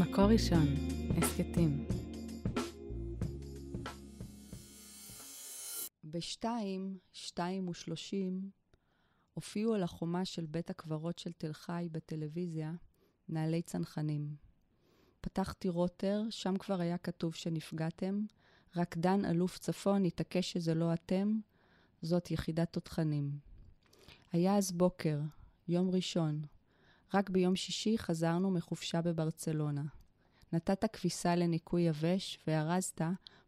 מקור ראשון, הסכתים. בשתיים, שתיים ושלושים, הופיעו על החומה של בית הקברות של תל חי בטלוויזיה נעלי צנחנים. פתחתי רוטר, שם כבר היה כתוב שנפגעתם, רק דן אלוף צפון התעקש שזה לא אתם, זאת יחידת תותחנים. היה אז בוקר, יום ראשון. רק ביום שישי חזרנו מחופשה בברצלונה. נתת כביסה לניקוי יבש וארזת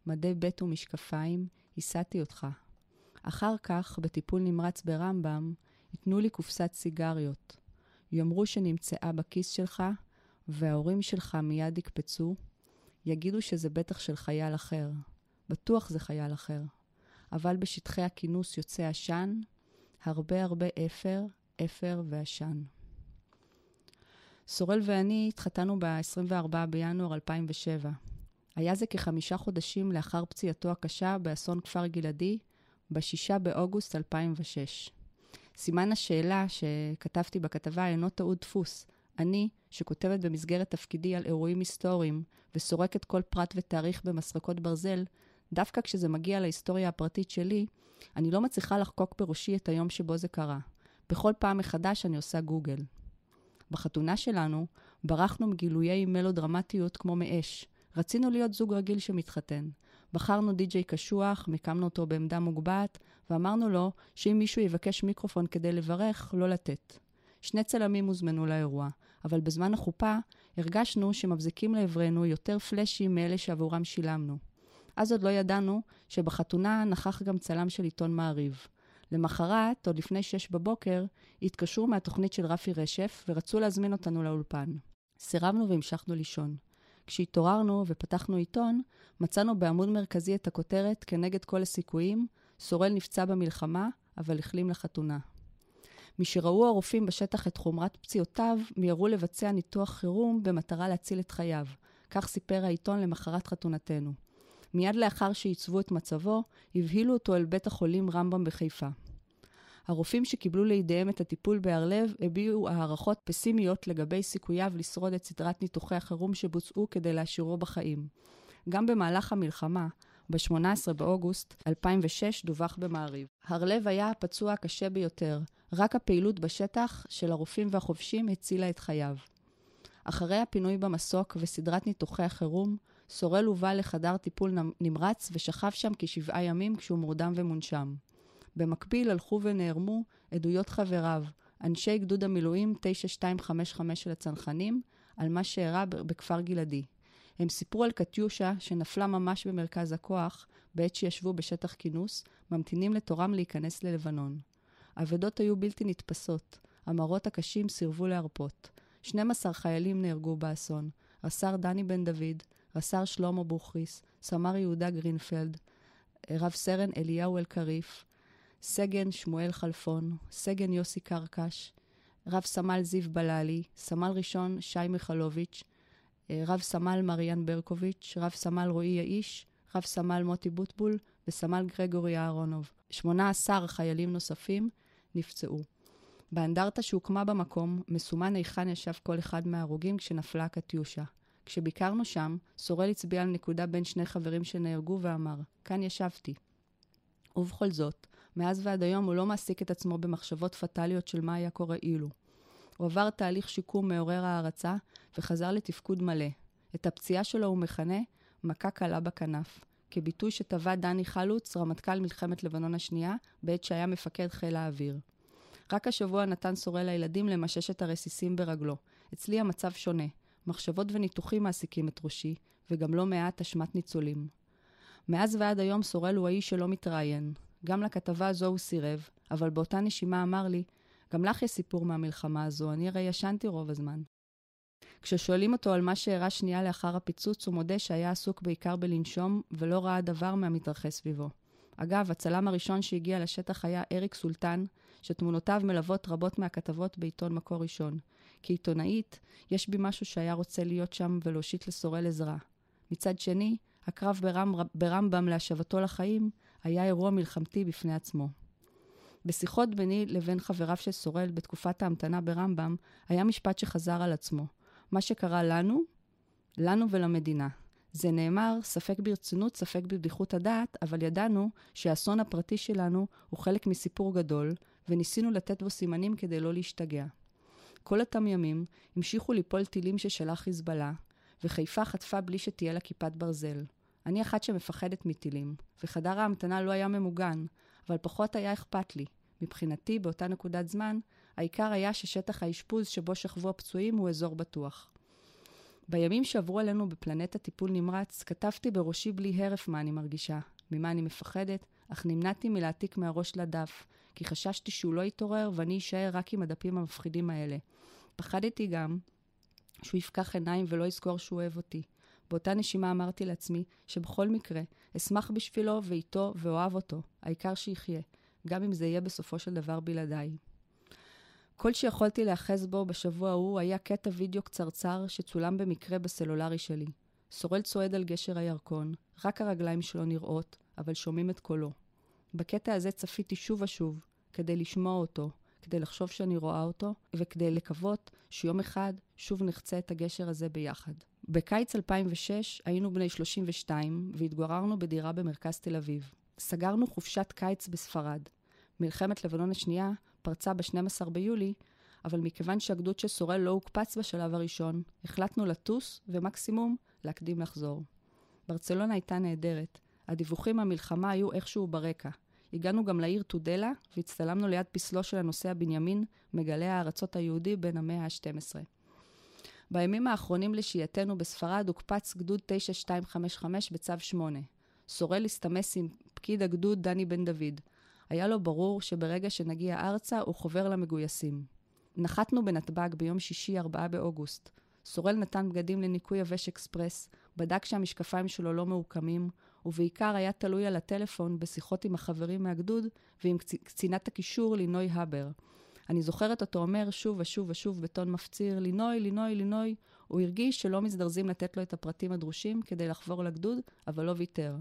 מדי בית ומשקפיים, הסעתי אותך. אחר כך, בטיפול נמרץ ברמב"ם, ייתנו לי קופסת סיגריות. יאמרו שנמצאה בכיס שלך, וההורים שלך מיד יקפצו, יגידו שזה בטח של חייל אחר. בטוח זה חייל אחר. אבל בשטחי הכינוס יוצא עשן, הרבה הרבה אפר, אפר ועשן. סורל ואני התחתנו ב-24 בינואר 2007. היה זה כחמישה חודשים לאחר פציעתו הקשה באסון כפר גלעדי, ב-6 באוגוסט 2006. סימן השאלה שכתבתי בכתבה אינו טעות דפוס. אני, שכותבת במסגרת תפקידי על אירועים היסטוריים וסורקת כל פרט ותאריך במסרקות ברזל, דווקא כשזה מגיע להיסטוריה הפרטית שלי, אני לא מצליחה לחקוק בראשי את היום שבו זה קרה. בכל פעם מחדש אני עושה גוגל. בחתונה שלנו ברחנו מגילויי מלודרמטיות כמו מאש. רצינו להיות זוג רגיל שמתחתן. בחרנו די-ג'יי קשוח, מיקמנו אותו בעמדה מוגבעת, ואמרנו לו שאם מישהו יבקש מיקרופון כדי לברך, לא לתת. שני צלמים הוזמנו לאירוע, אבל בזמן החופה הרגשנו שמבזיקים לעברנו יותר פלאשים מאלה שעבורם שילמנו. אז עוד לא ידענו שבחתונה נכח גם צלם של עיתון מעריב. למחרת, עוד לפני שש בבוקר, התקשרו מהתוכנית של רפי רשף ורצו להזמין אותנו לאולפן. סירבנו והמשכנו לישון. כשהתעוררנו ופתחנו עיתון, מצאנו בעמוד מרכזי את הכותרת כנגד כל הסיכויים, סורל נפצע במלחמה, אבל החלים לחתונה. משראו הרופאים בשטח את חומרת פציעותיו, מיהרו לבצע ניתוח חירום במטרה להציל את חייו. כך סיפר העיתון למחרת חתונתנו. מיד לאחר שעיצבו את מצבו, הבהילו אותו אל בית החולים רמב"ם בחיפה. הרופאים שקיבלו לידיהם את הטיפול בהרלב הביעו הערכות פסימיות לגבי סיכוייו לשרוד את סדרת ניתוחי החירום שבוצעו כדי להשאירו בחיים. גם במהלך המלחמה, ב-18 באוגוסט 2006 דווח במעריב. הרלב היה הפצוע הקשה ביותר, רק הפעילות בשטח של הרופאים והחובשים הצילה את חייו. אחרי הפינוי במסוק וסדרת ניתוחי החירום, סורל הובא לחדר טיפול נמרץ ושכב שם כשבעה ימים כשהוא מורדם ומונשם. במקביל הלכו ונערמו עדויות חבריו, אנשי גדוד המילואים 9255 של הצנחנים, על מה שאירע בכפר גלעדי. הם סיפרו על קטיושה שנפלה ממש במרכז הכוח בעת שישבו בשטח כינוס, ממתינים לתורם להיכנס ללבנון. האבדות היו בלתי נתפסות, המראות הקשים סירבו להרפות. 12 חיילים נהרגו באסון, רס"ר דני בן דוד, רס"ר שלמה בוכריס, סמ"ר יהודה גרינפלד, רב סרן אליהו אלקריף, סגן שמואל חלפון, סגן יוסי קרקש, רב סמל זיו בללי, סמל ראשון שי מיכלוביץ', רב סמל מריאן ברקוביץ', רב סמל רועי יאיש, רב סמל מוטי בוטבול וסמל גרגורי אהרונוב. 18 חיילים נוספים נפצעו. באנדרטה שהוקמה במקום, מסומן היכן ישב כל אחד מההרוגים כשנפלה הקטיושה. כשביקרנו שם, סורל הצביע על נקודה בין שני חברים שנהרגו ואמר, כאן ישבתי. ובכל זאת, מאז ועד היום הוא לא מעסיק את עצמו במחשבות פטאליות של מה היה קורה אילו. הוא עבר תהליך שיקום מעורר הערצה וחזר לתפקוד מלא. את הפציעה שלו הוא מכנה מכה קלה בכנף, כביטוי שטבע דני חלוץ, רמטכ"ל מלחמת לבנון השנייה, בעת שהיה מפקד חיל האוויר. רק השבוע נתן סורל לילדים למשש את הרסיסים ברגלו. אצלי המצב שונה. מחשבות וניתוחים מעסיקים את ראשי, וגם לא מעט אשמת ניצולים. מאז ועד היום סורל הוא האיש שלא מתראיין. גם לכתבה הזו הוא סירב, אבל באותה נשימה אמר לי, גם לך יש סיפור מהמלחמה הזו, אני הרי ישנתי רוב הזמן. כששואלים אותו על מה שאירע שנייה לאחר הפיצוץ, הוא מודה שהיה עסוק בעיקר בלנשום, ולא ראה דבר מהמתרחש סביבו. אגב, הצלם הראשון שהגיע לשטח היה אריק סולטן, שתמונותיו מלוות רבות מהכתבות בעיתון מקור ראשון. כעיתונאית, יש בי משהו שהיה רוצה להיות שם ולהושיט לסורל עזרה. מצד שני, הקרב ברמב, ברמב"ם להשבתו לחיים היה אירוע מלחמתי בפני עצמו. בשיחות ביני לבין חבריו של סורל בתקופת ההמתנה ברמב"ם, היה משפט שחזר על עצמו. מה שקרה לנו, לנו ולמדינה. זה נאמר, ספק ברצינות, ספק בבדיחות הדעת, אבל ידענו שהאסון הפרטי שלנו הוא חלק מסיפור גדול, וניסינו לתת בו סימנים כדי לא להשתגע. כל אותם ימים המשיכו ליפול טילים ששלח חיזבאללה, וחיפה חטפה בלי שתהיה לה כיפת ברזל. אני אחת שמפחדת מטילים, וחדר ההמתנה לא היה ממוגן, אבל פחות היה אכפת לי. מבחינתי, באותה נקודת זמן, העיקר היה ששטח האשפוז שבו שכבו הפצועים הוא אזור בטוח. בימים שעברו עלינו בפלנטה טיפול נמרץ, כתבתי בראשי בלי הרף מה אני מרגישה, ממה אני מפחדת, אך נמנעתי מלהעתיק מהראש לדף, כי חששתי שהוא לא יתעורר ואני אשאר רק עם הדפים המפחידים האלה. פחדתי גם שהוא יפקח עיניים ולא יזכור שהוא אוהב אותי. באותה נשימה אמרתי לעצמי שבכל מקרה אשמח בשבילו ואיתו ואוהב אותו, העיקר שיחיה, גם אם זה יהיה בסופו של דבר בלעדיי. כל שיכולתי להאחז בו בשבוע ההוא היה קטע וידאו קצרצר שצולם במקרה בסלולרי שלי. סורל צועד על גשר הירקון, רק הרגליים שלו נראות, אבל שומעים את קולו. בקטע הזה צפיתי שוב ושוב, כדי לשמוע אותו, כדי לחשוב שאני רואה אותו, וכדי לקוות שיום אחד שוב נחצה את הגשר הזה ביחד. בקיץ 2006 היינו בני 32 והתגוררנו בדירה במרכז תל אביב. סגרנו חופשת קיץ בספרד. מלחמת לבנון השנייה פרצה ב-12 ביולי, אבל מכיוון שהגדוד של סורל לא הוקפץ בשלב הראשון, החלטנו לטוס ומקסימום להקדים לחזור. ברצלונה הייתה נהדרת. הדיווחים מהמלחמה היו איכשהו ברקע. הגענו גם לעיר טודלה והצטלמנו ליד פסלו של הנוסע בנימין, מגלה הארצות היהודי בן המאה ה-12. בימים האחרונים לשהייתנו בספרד הוקפץ גדוד 9255 בצו 8. סורל הסתמס עם פקיד הגדוד דני בן דוד. היה לו ברור שברגע שנגיע ארצה הוא חובר למגויסים. נחתנו בנתב"ג ביום שישי, 4 באוגוסט. סורל נתן בגדים לניקוי יבש אקספרס, בדק שהמשקפיים שלו לא מעוקמים, ובעיקר היה תלוי על הטלפון בשיחות עם החברים מהגדוד ועם קצינת הקישור לינוי הבר. אני זוכרת אותו אומר שוב ושוב ושוב בטון מפציר, לינוי, לינוי, לינוי. הוא הרגיש שלא מזדרזים לתת לו את הפרטים הדרושים כדי לחבור לגדוד, אבל לא ויתר.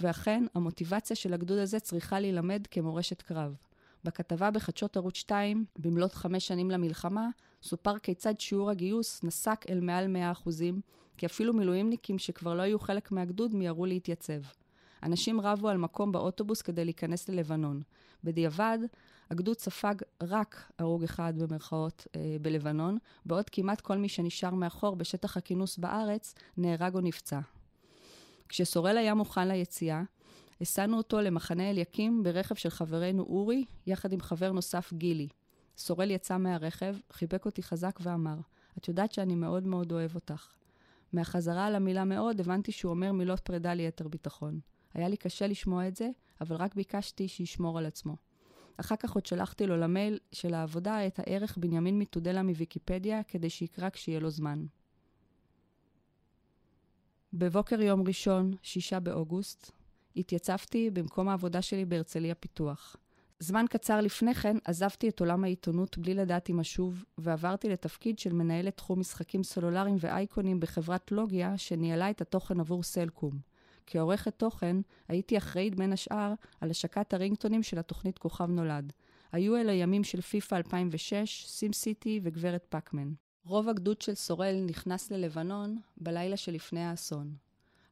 ואכן, המוטיבציה של הגדוד הזה צריכה להילמד כמורשת קרב. בכתבה בחדשות ערוץ 2, במלאת חמש שנים למלחמה, סופר כיצד שיעור הגיוס נסק אל מעל 100 אחוזים, כי אפילו מילואימניקים שכבר לא היו חלק מהגדוד מיהרו להתייצב. אנשים רבו על מקום באוטובוס כדי להיכנס ללבנון. בדיעבד, הגדוד ספג רק הרוג אחד במרכאות אה, בלבנון, בעוד כמעט כל מי שנשאר מאחור בשטח הכינוס בארץ נהרג או נפצע. כשסורל היה מוכן ליציאה, הסענו אותו למחנה אליקים ברכב של חברנו אורי, יחד עם חבר נוסף גילי. סורל יצא מהרכב, חיבק אותי חזק ואמר, את יודעת שאני מאוד מאוד אוהב אותך. מהחזרה על המילה מאוד, הבנתי שהוא אומר מילות פרידה ליתר ביטחון. היה לי קשה לשמוע את זה, אבל רק ביקשתי שישמור על עצמו. אחר כך עוד שלחתי לו למייל של העבודה את הערך בנימין מתודלה מוויקיפדיה, כדי שיקרא כשיהיה לו זמן. בבוקר יום ראשון, שישה באוגוסט, התייצבתי במקום העבודה שלי בהרצליה פיתוח. זמן קצר לפני כן עזבתי את עולם העיתונות בלי לדעת אם אשוב, ועברתי לתפקיד של מנהלת תחום משחקים סלולריים ואייקונים בחברת לוגיה, שניהלה את התוכן עבור סלקום. כעורכת תוכן, הייתי אחראית בין השאר על השקת הרינגטונים של התוכנית כוכב נולד. היו אלה ימים של פיפא 2006, סים סיטי וגברת פאקמן. רוב הגדוד של סורל נכנס ללבנון בלילה שלפני האסון.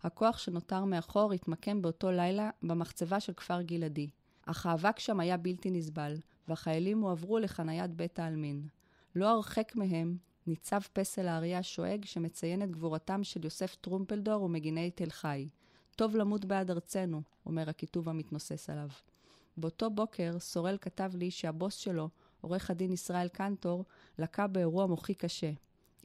הכוח שנותר מאחור התמקם באותו לילה במחצבה של כפר גלעדי. אך האבק שם היה בלתי נסבל, והחיילים הועברו לחניית בית העלמין. לא הרחק מהם ניצב פסל האריה השואג שמציין את גבורתם של יוסף טרומפלדור ומגיני תל חי. טוב למות בעד ארצנו, אומר הכיתוב המתנוסס עליו. באותו בוקר סורל כתב לי שהבוס שלו, עורך הדין ישראל קנטור, לקה באירוע מוחי קשה.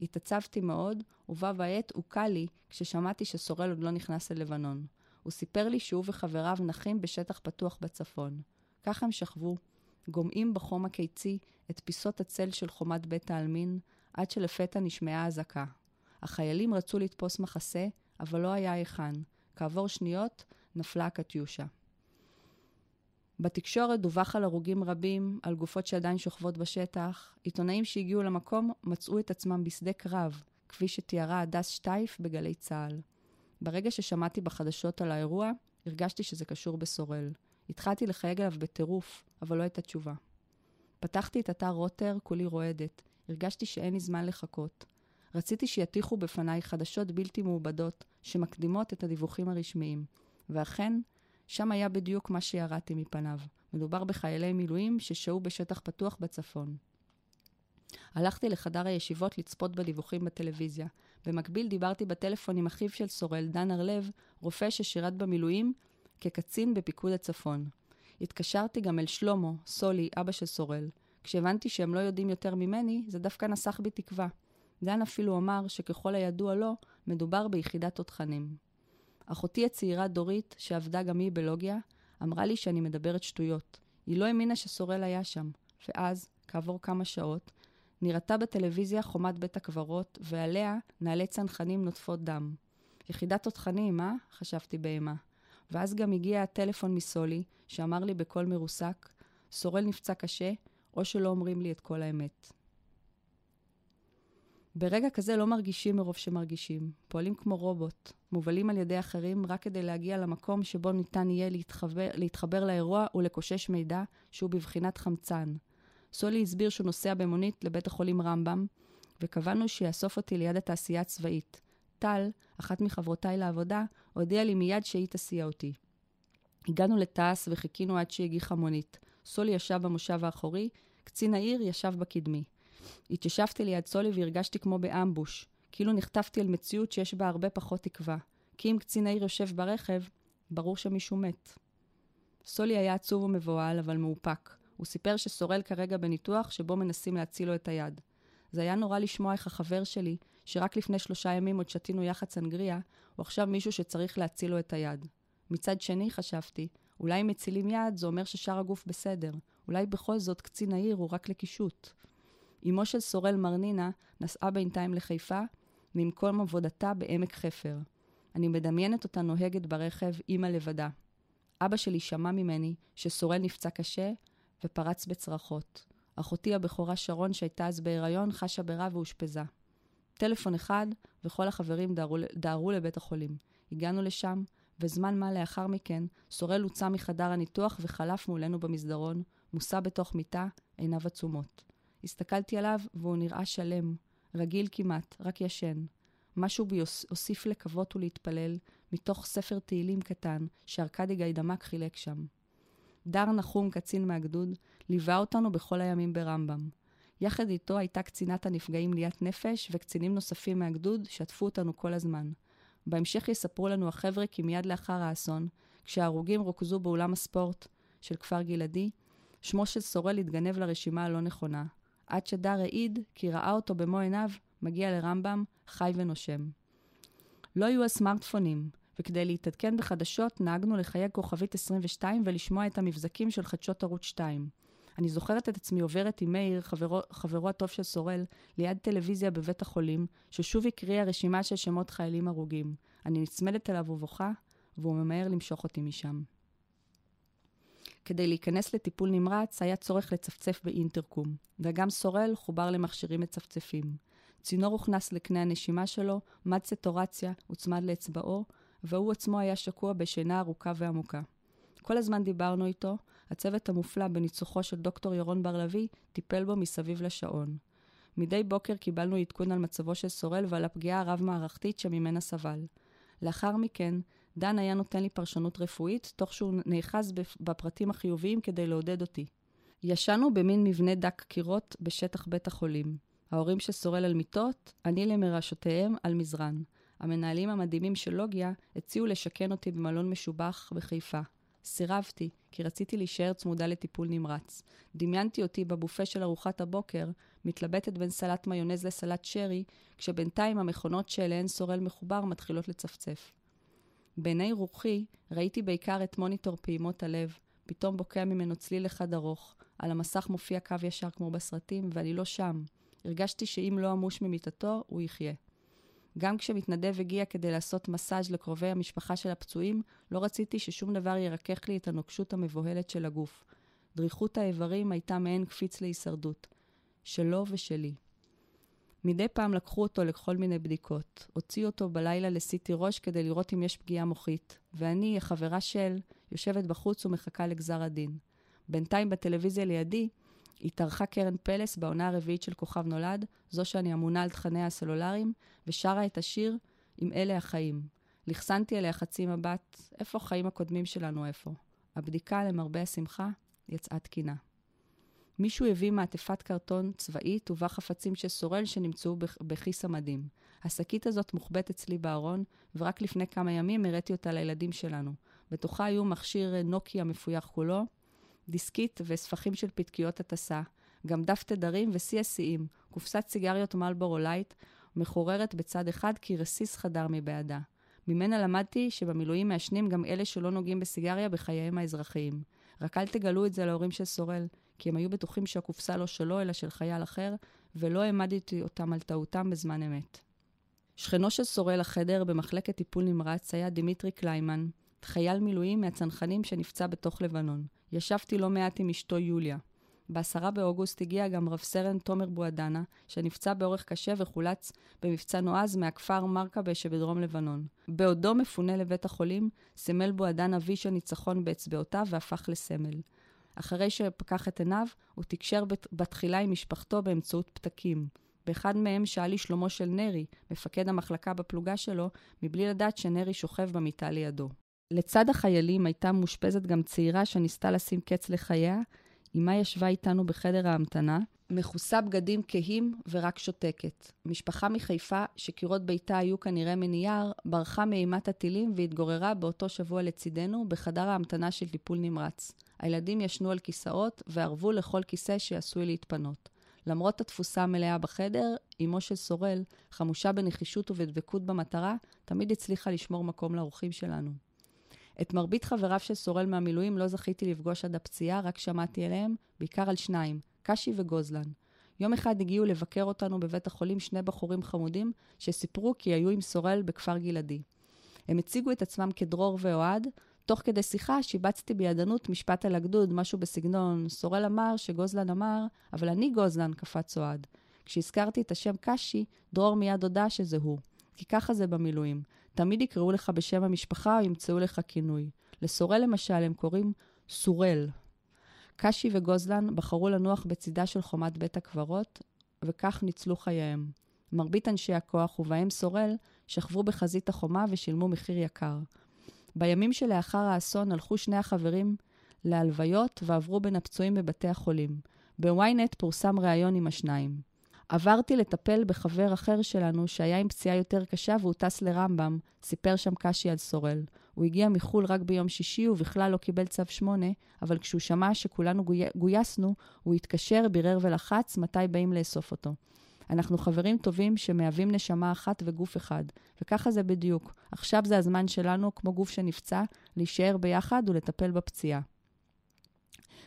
התעצבתי מאוד, ובה בעת הוקע לי כששמעתי שסורל עוד לא נכנס ללבנון. הוא סיפר לי שהוא וחבריו נחים בשטח פתוח בצפון. כך הם שכבו, גומעים בחום הקיצי את פיסות הצל של חומת בית העלמין, עד שלפתע נשמעה אזעקה. החיילים רצו לתפוס מחסה, אבל לא היה היכן. כעבור שניות נפלה הקטיושה. בתקשורת דווח על הרוגים רבים, על גופות שעדיין שוכבות בשטח. עיתונאים שהגיעו למקום מצאו את עצמם בשדה קרב, כפי שתיארה הדס שטייף בגלי צה"ל. ברגע ששמעתי בחדשות על האירוע, הרגשתי שזה קשור בסורל. התחלתי לחייג עליו בטירוף, אבל לא הייתה תשובה. פתחתי את אתר רוטר, כולי רועדת. הרגשתי שאין לי זמן לחכות. רציתי שיתיחו בפניי חדשות בלתי מעובדות שמקדימות את הדיווחים הרשמיים. ואכן, שם היה בדיוק מה שירדתי מפניו. מדובר בחיילי מילואים ששהו בשטח פתוח בצפון. הלכתי לחדר הישיבות לצפות בדיווחים בטלוויזיה. במקביל דיברתי בטלפון עם אחיו של סורל, דן הרלב, רופא ששירת במילואים כקצין בפיקוד הצפון. התקשרתי גם אל שלמה, סולי, אבא של סורל. כשהבנתי שהם לא יודעים יותר ממני, זה דווקא נסח בי תקווה. דן אפילו אמר שככל הידוע לו, מדובר ביחידת תותחנים. אחותי הצעירה דורית, שעבדה גם היא בלוגיה, אמרה לי שאני מדברת שטויות. היא לא האמינה שסורל היה שם. ואז, כעבור כמה שעות, נראתה בטלוויזיה חומת בית הקברות, ועליה נעלי צנחנים נוטפות דם. יחידת תותחנים, אה? חשבתי באימה. ואז גם הגיע הטלפון מסולי, שאמר לי בקול מרוסק, סורל נפצע קשה, או שלא אומרים לי את כל האמת. ברגע כזה לא מרגישים מרוב שמרגישים, פועלים כמו רובוט, מובלים על ידי אחרים רק כדי להגיע למקום שבו ניתן יהיה להתחבר, להתחבר לאירוע ולקושש מידע שהוא בבחינת חמצן. סולי הסביר שהוא נוסע במונית לבית החולים רמב"ם, וקבענו שיאסוף אותי ליד התעשייה הצבאית. טל, אחת מחברותיי לעבודה, הודיעה לי מיד שהיא תסיע אותי. הגענו לתעש וחיכינו עד שהגיחה מונית. סולי ישב במושב האחורי, קצין העיר ישב בקדמי. התיישבתי ליד סולי והרגשתי כמו באמבוש, כאילו נחטפתי אל מציאות שיש בה הרבה פחות תקווה. כי אם קצין העיר יושב ברכב, ברור שמישהו מת. סולי היה עצוב ומבוהל, אבל מאופק. הוא סיפר שסורל כרגע בניתוח שבו מנסים להציל לו את היד. זה היה נורא לשמוע איך החבר שלי, שרק לפני שלושה ימים עוד שתינו יחד סנגריה, הוא עכשיו מישהו שצריך להציל לו את היד. מצד שני, חשבתי, אולי אם מצילים יד, זה אומר ששאר הגוף בסדר. אולי בכל זאת קצין העיר הוא רק לקישוט. אמו של סורל מרנינה נסעה בינתיים לחיפה, ממקום עבודתה בעמק חפר. אני מדמיינת אותה נוהגת ברכב, אימא לבדה. אבא שלי שמע ממני שסורל נפצע קשה ופרץ בצרחות. אחותי הבכורה שרון, שהייתה אז בהיריון, חשה ברע ואושפזה. טלפון אחד, וכל החברים דהרו, דהרו לבית החולים. הגענו לשם, וזמן מה לאחר מכן, סורל הוצא מחדר הניתוח וחלף מולנו במסדרון, מוסע בתוך מיטה, עיניו עצומות. הסתכלתי עליו, והוא נראה שלם, רגיל כמעט, רק ישן. משהו בי הוסיף לקוות ולהתפלל, מתוך ספר תהילים קטן, שארכדי גיידמק חילק שם. דר נחום, קצין מהגדוד, ליווה אותנו בכל הימים ברמב"ם. יחד איתו הייתה קצינת הנפגעים ליאת נפש, וקצינים נוספים מהגדוד שתפו אותנו כל הזמן. בהמשך יספרו לנו החבר'ה כי מיד לאחר האסון, כשההרוגים רוכזו באולם הספורט של כפר גלעדי, שמו של סורל התגנב לרשימה הלא נכונה, עד שדר העיד כי ראה אותו במו עיניו מגיע לרמב"ם, חי ונושם. לא היו הסמארטפונים, וכדי להתעדכן בחדשות נהגנו לחייג כוכבית 22 ולשמוע את המבזקים של חדשות ערוץ 2. אני זוכרת את עצמי עוברת עם מאיר, חברו, חברו הטוב של סורל, ליד טלוויזיה בבית החולים, ששוב הקריאה רשימה של שמות חיילים הרוגים. אני נצמדת אליו ובוכה, והוא ממהר למשוך אותי משם. כדי להיכנס לטיפול נמרץ היה צורך לצפצף באינטרקום, וגם סורל חובר למכשירים מצפצפים. צינור הוכנס לקנה הנשימה שלו, מד סטורציה הוצמד לאצבעו, והוא עצמו היה שקוע בשינה ארוכה ועמוקה. כל הזמן דיברנו איתו, הצוות המופלא בניצוחו של דוקטור ירון בר-לביא טיפל בו מסביב לשעון. מדי בוקר קיבלנו עדכון על מצבו של סורל ועל הפגיעה הרב-מערכתית שממנה סבל. לאחר מכן, דן היה נותן לי פרשנות רפואית, תוך שהוא נאחז בפרטים החיוביים כדי לעודד אותי. ישנו במין מבנה דק קירות בשטח בית החולים. ההורים של סורל על מיטות, אני למרשותיהם על מזרן. המנהלים המדהימים של לוגיה הציעו לשכן אותי במלון משובח בחיפה. סירבתי, כי רציתי להישאר צמודה לטיפול נמרץ. דמיינתי אותי בבופה של ארוחת הבוקר, מתלבטת בין סלט מיונז לסלט שרי, כשבינתיים המכונות שאליהן סורל מחובר מתחילות לצפצף. בעיני רוחי ראיתי בעיקר את מוניטור פעימות הלב, פתאום בוקע ממנו צליל אחד ארוך. על המסך מופיע קו ישר כמו בסרטים, ואני לא שם. הרגשתי שאם לא אמוש ממיטתו, הוא יחיה. גם כשמתנדב הגיע כדי לעשות מסאז' לקרובי המשפחה של הפצועים, לא רציתי ששום דבר ירכך לי את הנוקשות המבוהלת של הגוף. דריכות האיברים הייתה מעין קפיץ להישרדות. שלו ושלי. מדי פעם לקחו אותו לכל מיני בדיקות. הוציאו אותו בלילה לסיטי ראש כדי לראות אם יש פגיעה מוחית, ואני, החברה של, יושבת בחוץ ומחכה לגזר הדין. בינתיים בטלוויזיה לידי, התארחה קרן פלס בעונה הרביעית של כוכב נולד, זו שאני אמונה על תכניה הסלולריים, ושרה את השיר "עם אלה החיים". לחסנתי אליה חצי מבט, איפה החיים הקודמים שלנו איפה? הבדיקה, למרבה השמחה, יצאה תקינה. מישהו הביא מעטפת קרטון צבאית ובה חפצים של סורל שנמצאו בכיס המדים. השקית הזאת מוחבאת אצלי בארון, ורק לפני כמה ימים הראיתי אותה לילדים שלנו. בתוכה היו מכשיר נוקיה מפויח כולו, דיסקית וספחים של פתקיות הטסה, גם דף תדרים ושיא השיאים, קופסת סיגריות Marlboro Light, מחוררת בצד אחד כי רסיס חדר מבעדה. ממנה למדתי שבמילואים מעשנים גם אלה שלא נוגעים בסיגריה בחייהם האזרחיים. רק אל תגלו את זה להורים של סורל, כי הם היו בטוחים שהקופסה לא שלו, אלא של חייל אחר, ולא העמדתי אותם על טעותם בזמן אמת. שכנו של סורל החדר במחלקת טיפול נמרץ היה דימיטרי קליימן, חייל מילואים מהצנחנים שנפצע בתוך לבנון. ישבתי לא מעט עם אשתו יוליה. ב-10 באוגוסט הגיע גם רב סרן תומר בועדנה, שנפצע באורח קשה וחולץ במבצע נועז מהכפר מרקבה שבדרום לבנון. בעודו מפונה לבית החולים, סימל בועדנה וי של ניצחון באצבעותיו והפך לסמל. אחרי שפקח את עיניו, הוא תקשר בתחילה עם משפחתו באמצעות פתקים. באחד מהם שאל שלומו של נרי, מפקד המחלקה בפלוגה שלו, מבלי לדעת שנרי שוכב במיטה לידו. לצד החיילים הייתה מאושפזת גם צעירה שניסתה לשים קץ לחייה, אמה ישבה איתנו בחדר ההמתנה, מכוסה בגדים כהים ורק שותקת. משפחה מחיפה, שקירות ביתה היו כנראה מנייר, ברחה מאימת הטילים והתגוררה באותו שבוע לצידנו בחדר ההמתנה של טיפול נמרץ. הילדים ישנו על כיסאות וערבו לכל כיסא שעשוי להתפנות. למרות התפוסה המלאה בחדר, אמו של סורל, חמושה בנחישות ובדבקות במטרה, תמיד הצליחה לשמור מקום לאורחים שלנו. את מרבית חבריו של סורל מהמילואים לא זכיתי לפגוש עד הפציעה, רק שמעתי אליהם, בעיקר על שניים, קשי וגוזלן. יום אחד הגיעו לבקר אותנו בבית החולים שני בחורים חמודים, שסיפרו כי היו עם סורל בכפר גלעדי. הם הציגו את עצמם כדרור ואוהד, תוך כדי שיחה שיבצתי בידענות משפט על הגדוד, משהו בסגנון, סורל אמר שגוזלן אמר, אבל אני גוזלן, קפץ אוהד. כשהזכרתי את השם קשי, דרור מיד הודה שזה הוא. כי ככה זה במילואים. תמיד יקראו לך בשם המשפחה או ימצאו לך כינוי. לסורל למשל הם קוראים סורל. קשי וגוזלן בחרו לנוח בצידה של חומת בית הקברות, וכך ניצלו חייהם. מרבית אנשי הכוח, ובהם סורל, שכבו בחזית החומה ושילמו מחיר יקר. בימים שלאחר האסון הלכו שני החברים להלוויות ועברו בין הפצועים בבתי החולים. בוויינט פורסם ראיון עם השניים. עברתי לטפל בחבר אחר שלנו שהיה עם פציעה יותר קשה והוא טס לרמב"ם, סיפר שם קשי על סורל. הוא הגיע מחו"ל רק ביום שישי ובכלל לא קיבל צו שמונה, אבל כשהוא שמע שכולנו גוי... גויסנו, הוא התקשר, בירר ולחץ מתי באים לאסוף אותו. אנחנו חברים טובים שמהווים נשמה אחת וגוף אחד, וככה זה בדיוק. עכשיו זה הזמן שלנו, כמו גוף שנפצע, להישאר ביחד ולטפל בפציעה.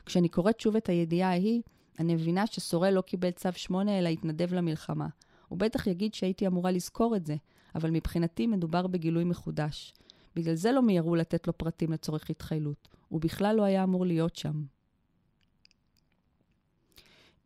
כשאני קוראת שוב את הידיעה ההיא, אני מבינה שסורל לא קיבל צו 8 אלא התנדב למלחמה. הוא בטח יגיד שהייתי אמורה לזכור את זה, אבל מבחינתי מדובר בגילוי מחודש. בגלל זה לא מיהרו לתת לו פרטים לצורך התחיילות. הוא בכלל לא היה אמור להיות שם.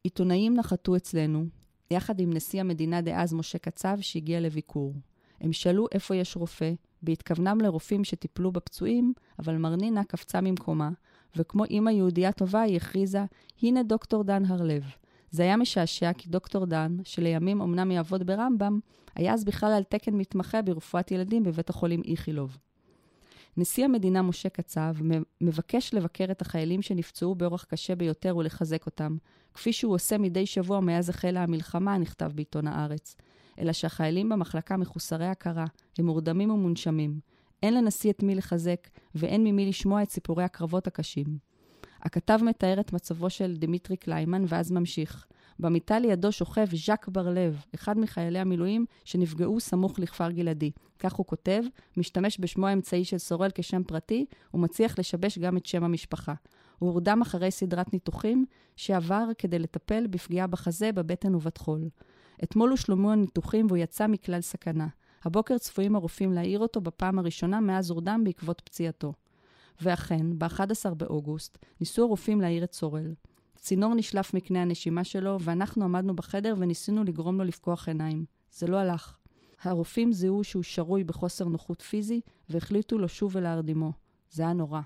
עיתונאים נחתו אצלנו, יחד עם נשיא המדינה דאז משה קצב, שהגיע לביקור. הם שאלו איפה יש רופא, בהתכוונם לרופאים שטיפלו בפצועים, אבל מרנינה קפצה ממקומה, וכמו אימא יהודייה טובה, היא הכריזה, הנה דוקטור דן הרלב. זה היה משעשע, כי דוקטור דן, שלימים אמנם יעבוד ברמב"ם, היה אז בכלל על תקן מתמחה ברפואת ילדים בבית החולים איכילוב. נשיא המדינה משה קצב מבקש לבקר את החיילים שנפצעו באורח קשה ביותר ולחזק אותם, כפי שהוא עושה מדי שבוע מאז החלה המלחמה, נכתב בעיתון הארץ. אלא שהחיילים במחלקה מחוסרי הכרה, הם מורדמים ומונשמים. אין לנשיא את מי לחזק, ואין ממי לשמוע את סיפורי הקרבות הקשים. הכתב מתאר את מצבו של דמיטרי קליימן, ואז ממשיך. במיטה לידו שוכב ז'אק בר-לב, אחד מחיילי המילואים שנפגעו סמוך לכפר גלעדי. כך הוא כותב, משתמש בשמו האמצעי של סורל כשם פרטי, ומצליח לשבש גם את שם המשפחה. הוא הורדם אחרי סדרת ניתוחים שעבר כדי לטפל בפגיעה בחזה, בבטן ובטחול. אתמול הושלמו הניתוחים והוא יצא מכלל סכנה. הבוקר צפויים הרופאים להעיר אותו בפעם הראשונה מאז הורדם בעקבות פציעתו. ואכן, ב-11 באוגוסט, ניסו הרופאים להעיר את סורל. צינור נשלף מקנה הנשימה שלו, ואנחנו עמדנו בחדר וניסינו לגרום לו לפקוח עיניים. זה לא הלך. הרופאים זיהו שהוא שרוי בחוסר נוחות פיזי, והחליטו לשוב ולהרדימו. זה היה נורא.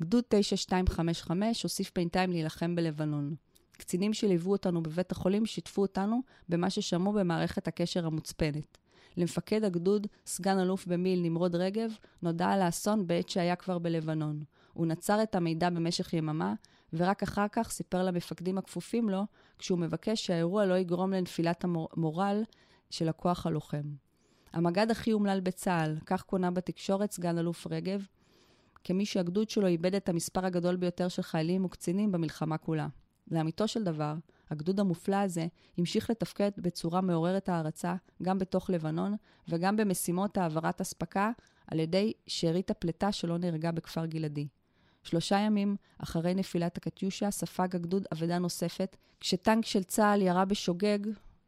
גדוד 9255 הוסיף בינתיים להילחם בלבנון. קצינים שליוו אותנו בבית החולים שיתפו אותנו במה ששמעו במערכת הקשר המוצפנת. למפקד הגדוד, סגן אלוף במיל נמרוד רגב, נודע על האסון בעת שהיה כבר בלבנון. הוא נצר את המידע במשך יממה, ורק אחר כך סיפר למפקדים הכפופים לו, כשהוא מבקש שהאירוע לא יגרום לנפילת המורל של הכוח הלוחם. המג"ד הכי אומלל בצה"ל, כך כונה בתקשורת סגן אלוף רגב, כמי שהגדוד שלו איבד את המספר הגדול ביותר של חיילים וקצינים במלחמה כולה. לאמיתו של דבר, הגדוד המופלא הזה המשיך לתפקד בצורה מעוררת הערצה גם בתוך לבנון וגם במשימות העברת אספקה על ידי שארית הפלטה שלא נהרגה בכפר גלעדי. שלושה ימים אחרי נפילת הקטיושה ספג הגדוד אבדה נוספת, כשטנק של צה"ל ירה בשוגג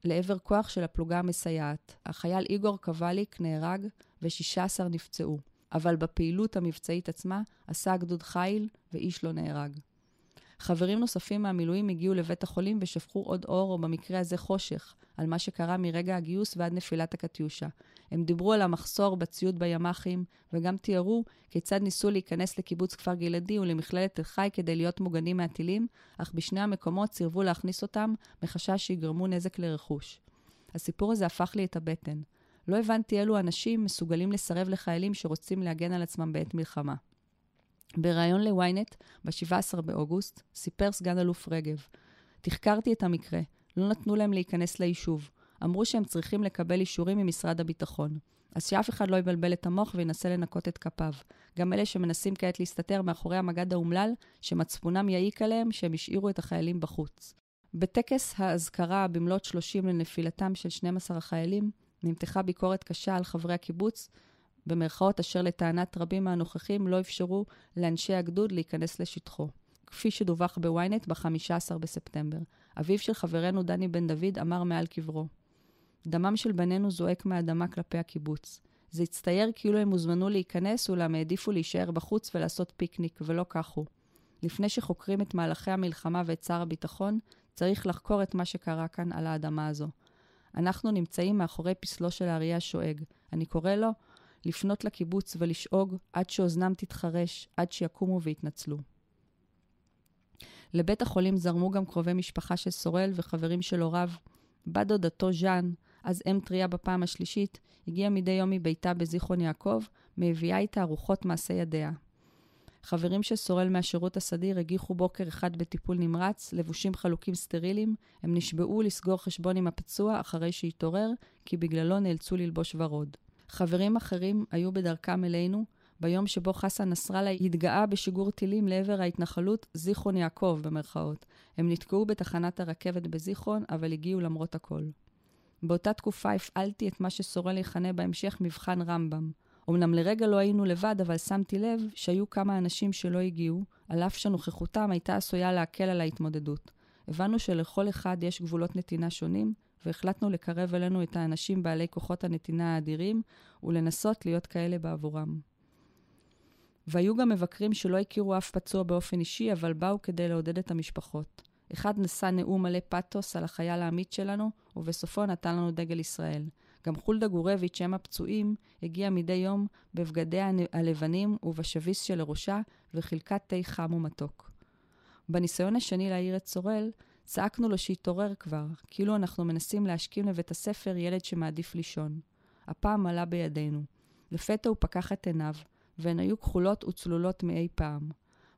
לעבר כוח של הפלוגה המסייעת. החייל איגור קבליק נהרג ו-16 נפצעו, אבל בפעילות המבצעית עצמה עשה הגדוד חיל ואיש לא נהרג. חברים נוספים מהמילואים הגיעו לבית החולים ושפכו עוד אור, או במקרה הזה חושך, על מה שקרה מרגע הגיוס ועד נפילת הקטיושה. הם דיברו על המחסור בציוד בימ"חים, וגם תיארו כיצד ניסו להיכנס לקיבוץ כפר גלעדי ולמכללת תל חי כדי להיות מוגנים מהטילים, אך בשני המקומות סירבו להכניס אותם, מחשש שיגרמו נזק לרכוש. הסיפור הזה הפך לי את הבטן. לא הבנתי אילו אנשים מסוגלים לסרב לחיילים שרוצים להגן על עצמם בעת מלחמה. בריאיון ל-ynet, ב-17 באוגוסט, סיפר סגן אלוף רגב, תחקרתי את המקרה, לא נתנו להם להיכנס ליישוב. אמרו שהם צריכים לקבל אישורים ממשרד הביטחון. אז שאף אחד לא יבלבל את המוח וינסה לנקות את כפיו. גם אלה שמנסים כעת להסתתר מאחורי המגד האומלל, שמצפונם יעיק עליהם שהם השאירו את החיילים בחוץ. בטקס האזכרה במלאת 30 לנפילתם של 12 החיילים, נמתחה ביקורת קשה על חברי הקיבוץ, במרכאות אשר לטענת רבים מהנוכחים לא אפשרו לאנשי הגדוד להיכנס לשטחו. כפי שדווח בוויינט ב-15 בספטמבר. אביו של חברנו דני בן דוד אמר מעל קברו, דמם של בנינו זועק מהאדמה כלפי הקיבוץ. זה הצטייר כאילו הם הוזמנו להיכנס, אולם העדיפו להישאר בחוץ ולעשות פיקניק, ולא כך הוא. לפני שחוקרים את מהלכי המלחמה ואת שר הביטחון, צריך לחקור את מה שקרה כאן על האדמה הזו. אנחנו נמצאים מאחורי פסלו של האריה השואג. אני קורא לו לפנות לקיבוץ ולשאוג עד שאוזנם תתחרש, עד שיקומו ויתנצלו. לבית החולים זרמו גם קרובי משפחה של סורל וחברים של הוריו. בת דודתו ז'אן, אז אם טריה בפעם השלישית, הגיעה מדי יום מביתה בזיכרון יעקב, מביאה איתה ארוחות מעשה ידיה. חברים של סורל מהשירות הסדיר הגיחו בוקר אחד בטיפול נמרץ, לבושים חלוקים סטרילים, הם נשבעו לסגור חשבון עם הפצוע אחרי שהתעורר, כי בגללו נאלצו ללבוש ורוד. חברים אחרים היו בדרכם אלינו, ביום שבו חסן נסראללה התגאה בשיגור טילים לעבר ההתנחלות זיכרון יעקב, במרכאות. הם נתקעו בתחנת הרכבת בזיכרון, אבל הגיעו למרות הכל. באותה תקופה הפעלתי את מה שסורל יכנה בהמשך מבחן רמב"ם. אמנם לרגע לא היינו לבד, אבל שמתי לב שהיו כמה אנשים שלא הגיעו, על אף שנוכחותם הייתה עשויה להקל על ההתמודדות. הבנו שלכל אחד יש גבולות נתינה שונים, והחלטנו לקרב אלינו את האנשים בעלי כוחות הנתינה האדירים, ולנסות להיות כאלה בעבורם. והיו גם מבקרים שלא הכירו אף פצוע באופן אישי, אבל באו כדי לעודד את המשפחות. אחד נשא נאום מלא פתוס על החייל העמית שלנו, ובסופו נתן לנו דגל ישראל. גם חולדה גורביץ', שם הפצועים, הגיע מדי יום בבגדיה הלבנים ובשביס שלראשה, וחילקה תה חם ומתוק. בניסיון השני להעיר את צורל, צעקנו לו שיתעורר כבר, כאילו אנחנו מנסים להשכים לבית הספר ילד שמעדיף לישון. הפעם עלה בידינו. לפתע הוא פקח את עיניו, והן היו כחולות וצלולות מאי פעם.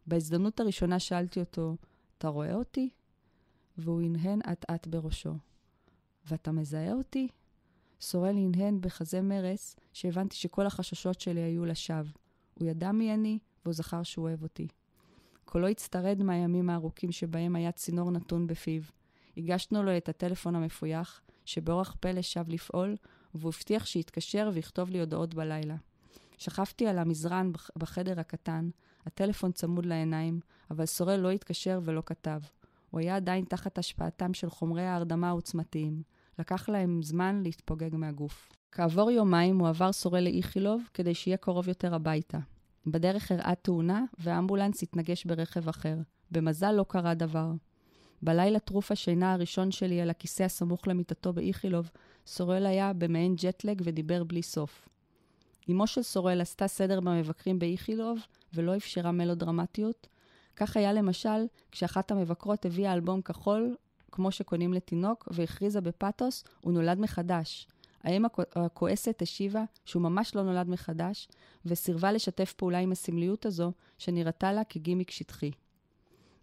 בהזדמנות הראשונה שאלתי אותו, אתה רואה אותי? והוא הנהן אט-אט בראשו. ואתה מזהה אותי? סורל הנהן בכזה מרץ, שהבנתי שכל החששות שלי היו לשווא. הוא ידע מי אני, והוא זכר שהוא אוהב אותי. קולו הצטרד מהימים הארוכים שבהם היה צינור נתון בפיו. הגשנו לו את הטלפון המפויח, שבאורח פלא שב לפעול, והוא הבטיח שיתקשר ויכתוב לי הודעות בלילה. שכבתי על המזרן בחדר הקטן, הטלפון צמוד לעיניים, אבל סורל לא התקשר ולא כתב. הוא היה עדיין תחת השפעתם של חומרי ההרדמה העוצמתיים. לקח להם זמן להתפוגג מהגוף. כעבור יומיים הוא עבר סורל לאיכילוב כדי שיהיה קרוב יותר הביתה. בדרך הראה תאונה, והאמבולנס התנגש ברכב אחר. במזל לא קרה דבר. בלילה טרוף השינה הראשון שלי על הכיסא הסמוך למיטתו באיכילוב, סורל היה במעין ג'טלג ודיבר בלי סוף. אמו של סורל עשתה סדר במבקרים באיכילוב, ולא אפשרה מלודרמטיות. כך היה למשל כשאחת המבקרות הביאה אלבום כחול, כמו שקונים לתינוק, והכריזה בפתוס, הוא נולד מחדש. האם הכועסת השיבה שהוא ממש לא נולד מחדש, וסירבה לשתף פעולה עם הסמליות הזו, שנראתה לה כגימיק שטחי.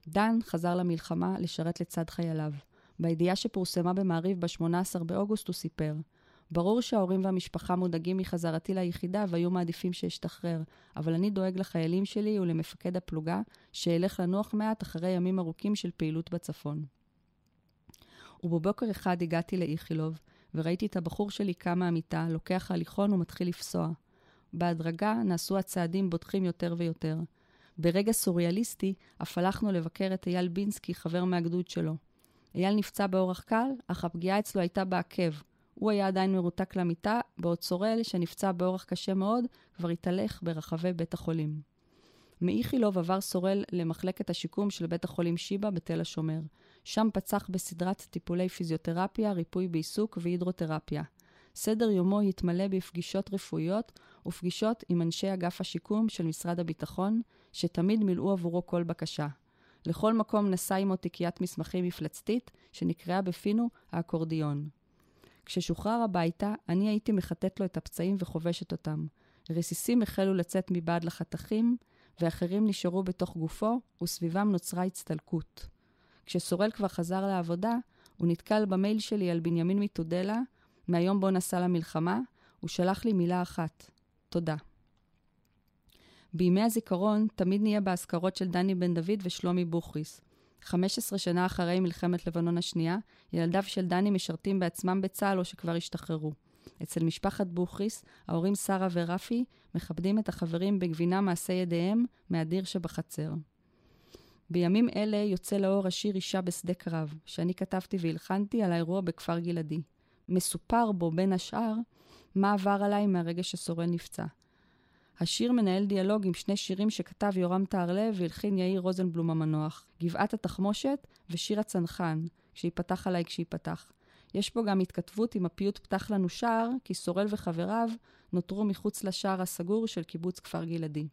דן חזר למלחמה לשרת לצד חייליו. בידיעה שפורסמה במעריב ב-18 באוגוסט הוא סיפר, ברור שההורים והמשפחה מודאגים מחזרתי ליחידה והיו מעדיפים שאשתחרר, אבל אני דואג לחיילים שלי ולמפקד הפלוגה, שילך לנוח מעט אחרי ימים ארוכים של פעילות בצפון. ובבוקר אחד הגעתי לאיכילוב, וראיתי את הבחור שלי קם מהמיטה, לוקח הליכון ומתחיל לפסוע. בהדרגה נעשו הצעדים בוטחים יותר ויותר. ברגע סוריאליסטי, אף הלכנו לבקר את אייל בינסקי, חבר מהגדוד שלו. אייל נפצע באורח קל, אך הפגיעה אצלו הייתה בעקב. הוא היה עדיין מרותק למיטה, בעוד צורל, שנפצע באורח קשה מאוד, כבר התהלך ברחבי בית החולים. מאיכילוב עבר סורל למחלקת השיקום של בית החולים שיבא בתל השומר. שם פצח בסדרת טיפולי פיזיותרפיה, ריפוי בעיסוק והידרותרפיה. סדר יומו התמלא בפגישות רפואיות ופגישות עם אנשי אגף השיקום של משרד הביטחון, שתמיד מילאו עבורו כל בקשה. לכל מקום נשא עמו תיקיית מסמכים מפלצתית, שנקראה בפינו האקורדיון. כששוחרר הביתה, אני הייתי מחטט לו את הפצעים וחובשת אותם. רסיסים החלו לצאת מבעד לחתכים, ואחרים נשארו בתוך גופו, וסביבם נוצרה הצטלקות. כשסורל כבר חזר לעבודה, הוא נתקל במייל שלי על בנימין מתודלה, מהיום בו נסע למלחמה, הוא שלח לי מילה אחת, תודה. בימי הזיכרון תמיד נהיה באזכרות של דני בן דוד ושלומי בוכריס. 15 שנה אחרי מלחמת לבנון השנייה, ילדיו של דני משרתים בעצמם בצה"ל או שכבר השתחררו. אצל משפחת בוכריס, ההורים שרה ורפי מכבדים את החברים בגבינה מעשה ידיהם מהדיר שבחצר. בימים אלה יוצא לאור השיר אישה בשדה קרב, שאני כתבתי והלחנתי על האירוע בכפר גלעדי. מסופר בו, בין השאר, מה עבר עליי מהרגע שסורן נפצע. השיר מנהל דיאלוג עם שני שירים שכתב יורם טהרלב והלחין יאיר רוזנבלום המנוח, גבעת התחמושת ושיר הצנחן, כשיפתח עליי כשיפתח. יש פה גם התכתבות עם הפיוט פתח לנו שער, כי סורל וחבריו נותרו מחוץ לשער הסגור של קיבוץ כפר גלעדי.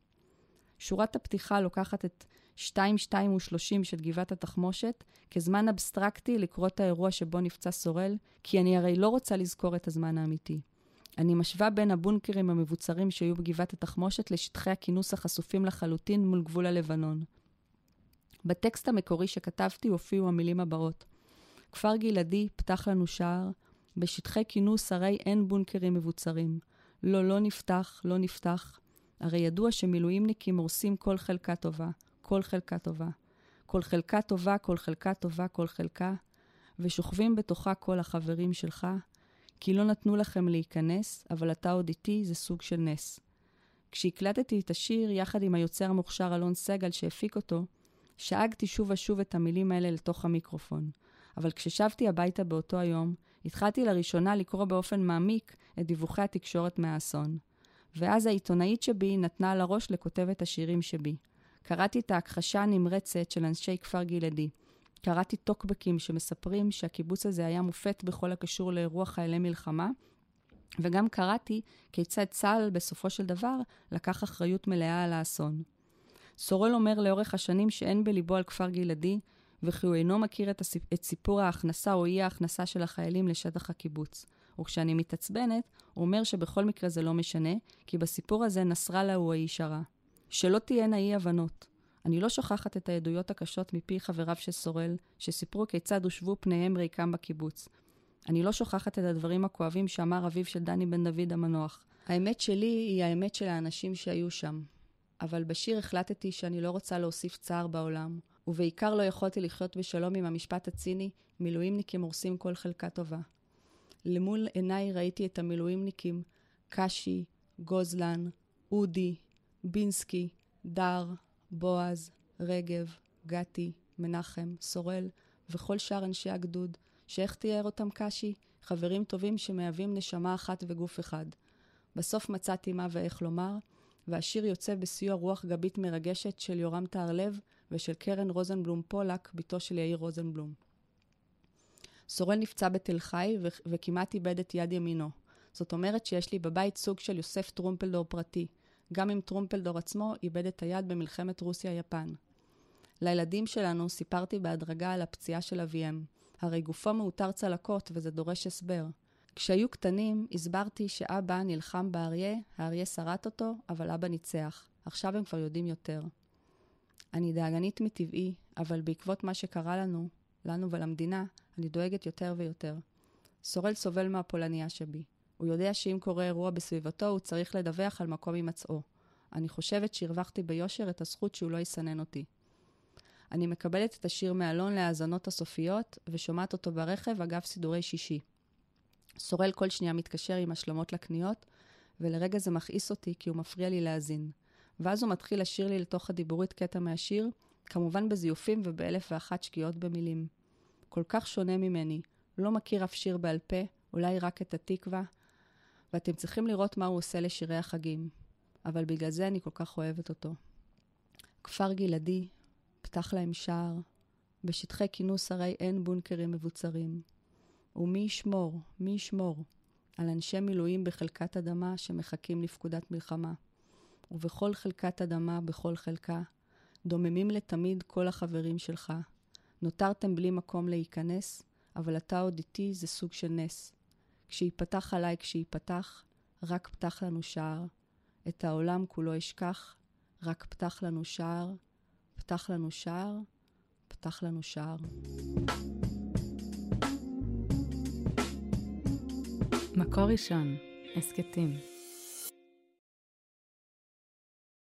שורת הפתיחה לוקחת את 2, 2 ו-30 של גבעת התחמושת כזמן אבסטרקטי לקרוא את האירוע שבו נפצע סורל, כי אני הרי לא רוצה לזכור את הזמן האמיתי. אני משווה בין הבונקרים המבוצרים שהיו בגבעת התחמושת לשטחי הכינוס החשופים לחלוטין מול גבול הלבנון. בטקסט המקורי שכתבתי הופיעו המילים הבאות: כפר גלעדי, פתח לנו שער, בשטחי כינוס הרי אין בונקרים מבוצרים. לא, לא נפתח, לא נפתח. הרי ידוע שמילואימניקים הורסים כל חלקה טובה, כל חלקה טובה. כל חלקה טובה, כל חלקה טובה, כל חלקה, ושוכבים בתוכה כל החברים שלך, כי לא נתנו לכם להיכנס, אבל אתה עוד איתי, זה סוג של נס. כשהקלטתי את השיר, יחד עם היוצר המוכשר אלון סגל שהפיק אותו, שאגתי שוב ושוב את המילים האלה לתוך המיקרופון. אבל כששבתי הביתה באותו היום, התחלתי לראשונה לקרוא באופן מעמיק את דיווחי התקשורת מהאסון. ואז העיתונאית שבי נתנה על הראש לכותבת השירים שבי. קראתי את ההכחשה הנמרצת של אנשי כפר גלעדי, קראתי טוקבקים שמספרים שהקיבוץ הזה היה מופת בכל הקשור לאירוע חיילי מלחמה, וגם קראתי כיצד צה"ל בסופו של דבר לקח אחריות מלאה על האסון. סורל אומר לאורך השנים שאין בליבו על כפר גלעדי, וכי הוא אינו מכיר את, הסיפ... את סיפור ההכנסה או אי ההכנסה של החיילים לשטח הקיבוץ. וכשאני מתעצבנת, הוא אומר שבכל מקרה זה לא משנה, כי בסיפור הזה נסראללה הוא האיש הרע. שלא תהיינה אי-הבנות. אני לא שוכחת את העדויות הקשות מפי חבריו של סורל, שסיפרו כיצד הושבו פניהם ריקם בקיבוץ. אני לא שוכחת את הדברים הכואבים שאמר אביו של דני בן דוד המנוח. האמת שלי היא האמת של האנשים שהיו שם. אבל בשיר החלטתי שאני לא רוצה להוסיף צער בעולם, ובעיקר לא יכולתי לחיות בשלום עם המשפט הציני, מילואימניקים הורסים כל חלקה טובה. למול עיניי ראיתי את המילואימניקים, קשי, גוזלן, אודי, בינסקי, דר, בועז, רגב, גתי, מנחם, סורל וכל שאר אנשי הגדוד, שאיך תיאר אותם קשי? חברים טובים שמהווים נשמה אחת וגוף אחד. בסוף מצאתי מה ואיך לומר, והשיר יוצא בסיוע רוח גבית מרגשת של יורם טהרלב ושל קרן רוזנבלום פולק, בתו של יאיר רוזנבלום. סורל נפצע בתל חי ו- וכמעט איבד את יד ימינו. זאת אומרת שיש לי בבית סוג של יוסף טרומפלדור פרטי, גם אם טרומפלדור עצמו איבד את היד במלחמת רוסיה-יפן. לילדים שלנו סיפרתי בהדרגה על הפציעה של אביהם. הרי גופו מאותר צלקות וזה דורש הסבר. כשהיו קטנים, הסברתי שאבא נלחם באריה, האריה שרט אותו, אבל אבא ניצח. עכשיו הם כבר יודעים יותר. אני דאגנית מטבעי, אבל בעקבות מה שקרה לנו, לנו ולמדינה, אני דואגת יותר ויותר. סורל סובל מהפולניה שבי. הוא יודע שאם קורה אירוע בסביבתו, הוא צריך לדווח על מקום הימצאו. אני חושבת שהרווחתי ביושר את הזכות שהוא לא יסנן אותי. אני מקבלת את השיר מאלון להאזנות הסופיות, ושומעת אותו ברכב אגב סידורי שישי. סורל כל שנייה מתקשר עם השלמות לקניות, ולרגע זה מכעיס אותי כי הוא מפריע לי להאזין. ואז הוא מתחיל לשיר לי לתוך הדיבורית קטע מהשיר, כמובן בזיופים ובאלף ואחת שגיאות במילים. כל כך שונה ממני, לא מכיר אף שיר בעל פה, אולי רק את התקווה, ואתם צריכים לראות מה הוא עושה לשירי החגים. אבל בגלל זה אני כל כך אוהבת אותו. כפר גלעדי, פתח להם שער, בשטחי כינוס הרי אין בונקרים מבוצרים. ומי ישמור, מי ישמור, על אנשי מילואים בחלקת אדמה שמחכים לפקודת מלחמה. ובכל חלקת אדמה, בכל חלקה, דוממים לתמיד כל החברים שלך. נותרתם בלי מקום להיכנס, אבל אתה עוד איתי זה סוג של נס. כשיפתח עליי, כשיפתח, רק פתח לנו שער. את העולם כולו אשכח, רק פתח לנו שער, פתח לנו שער, פתח לנו שער. מקור ראשון, הסכתים.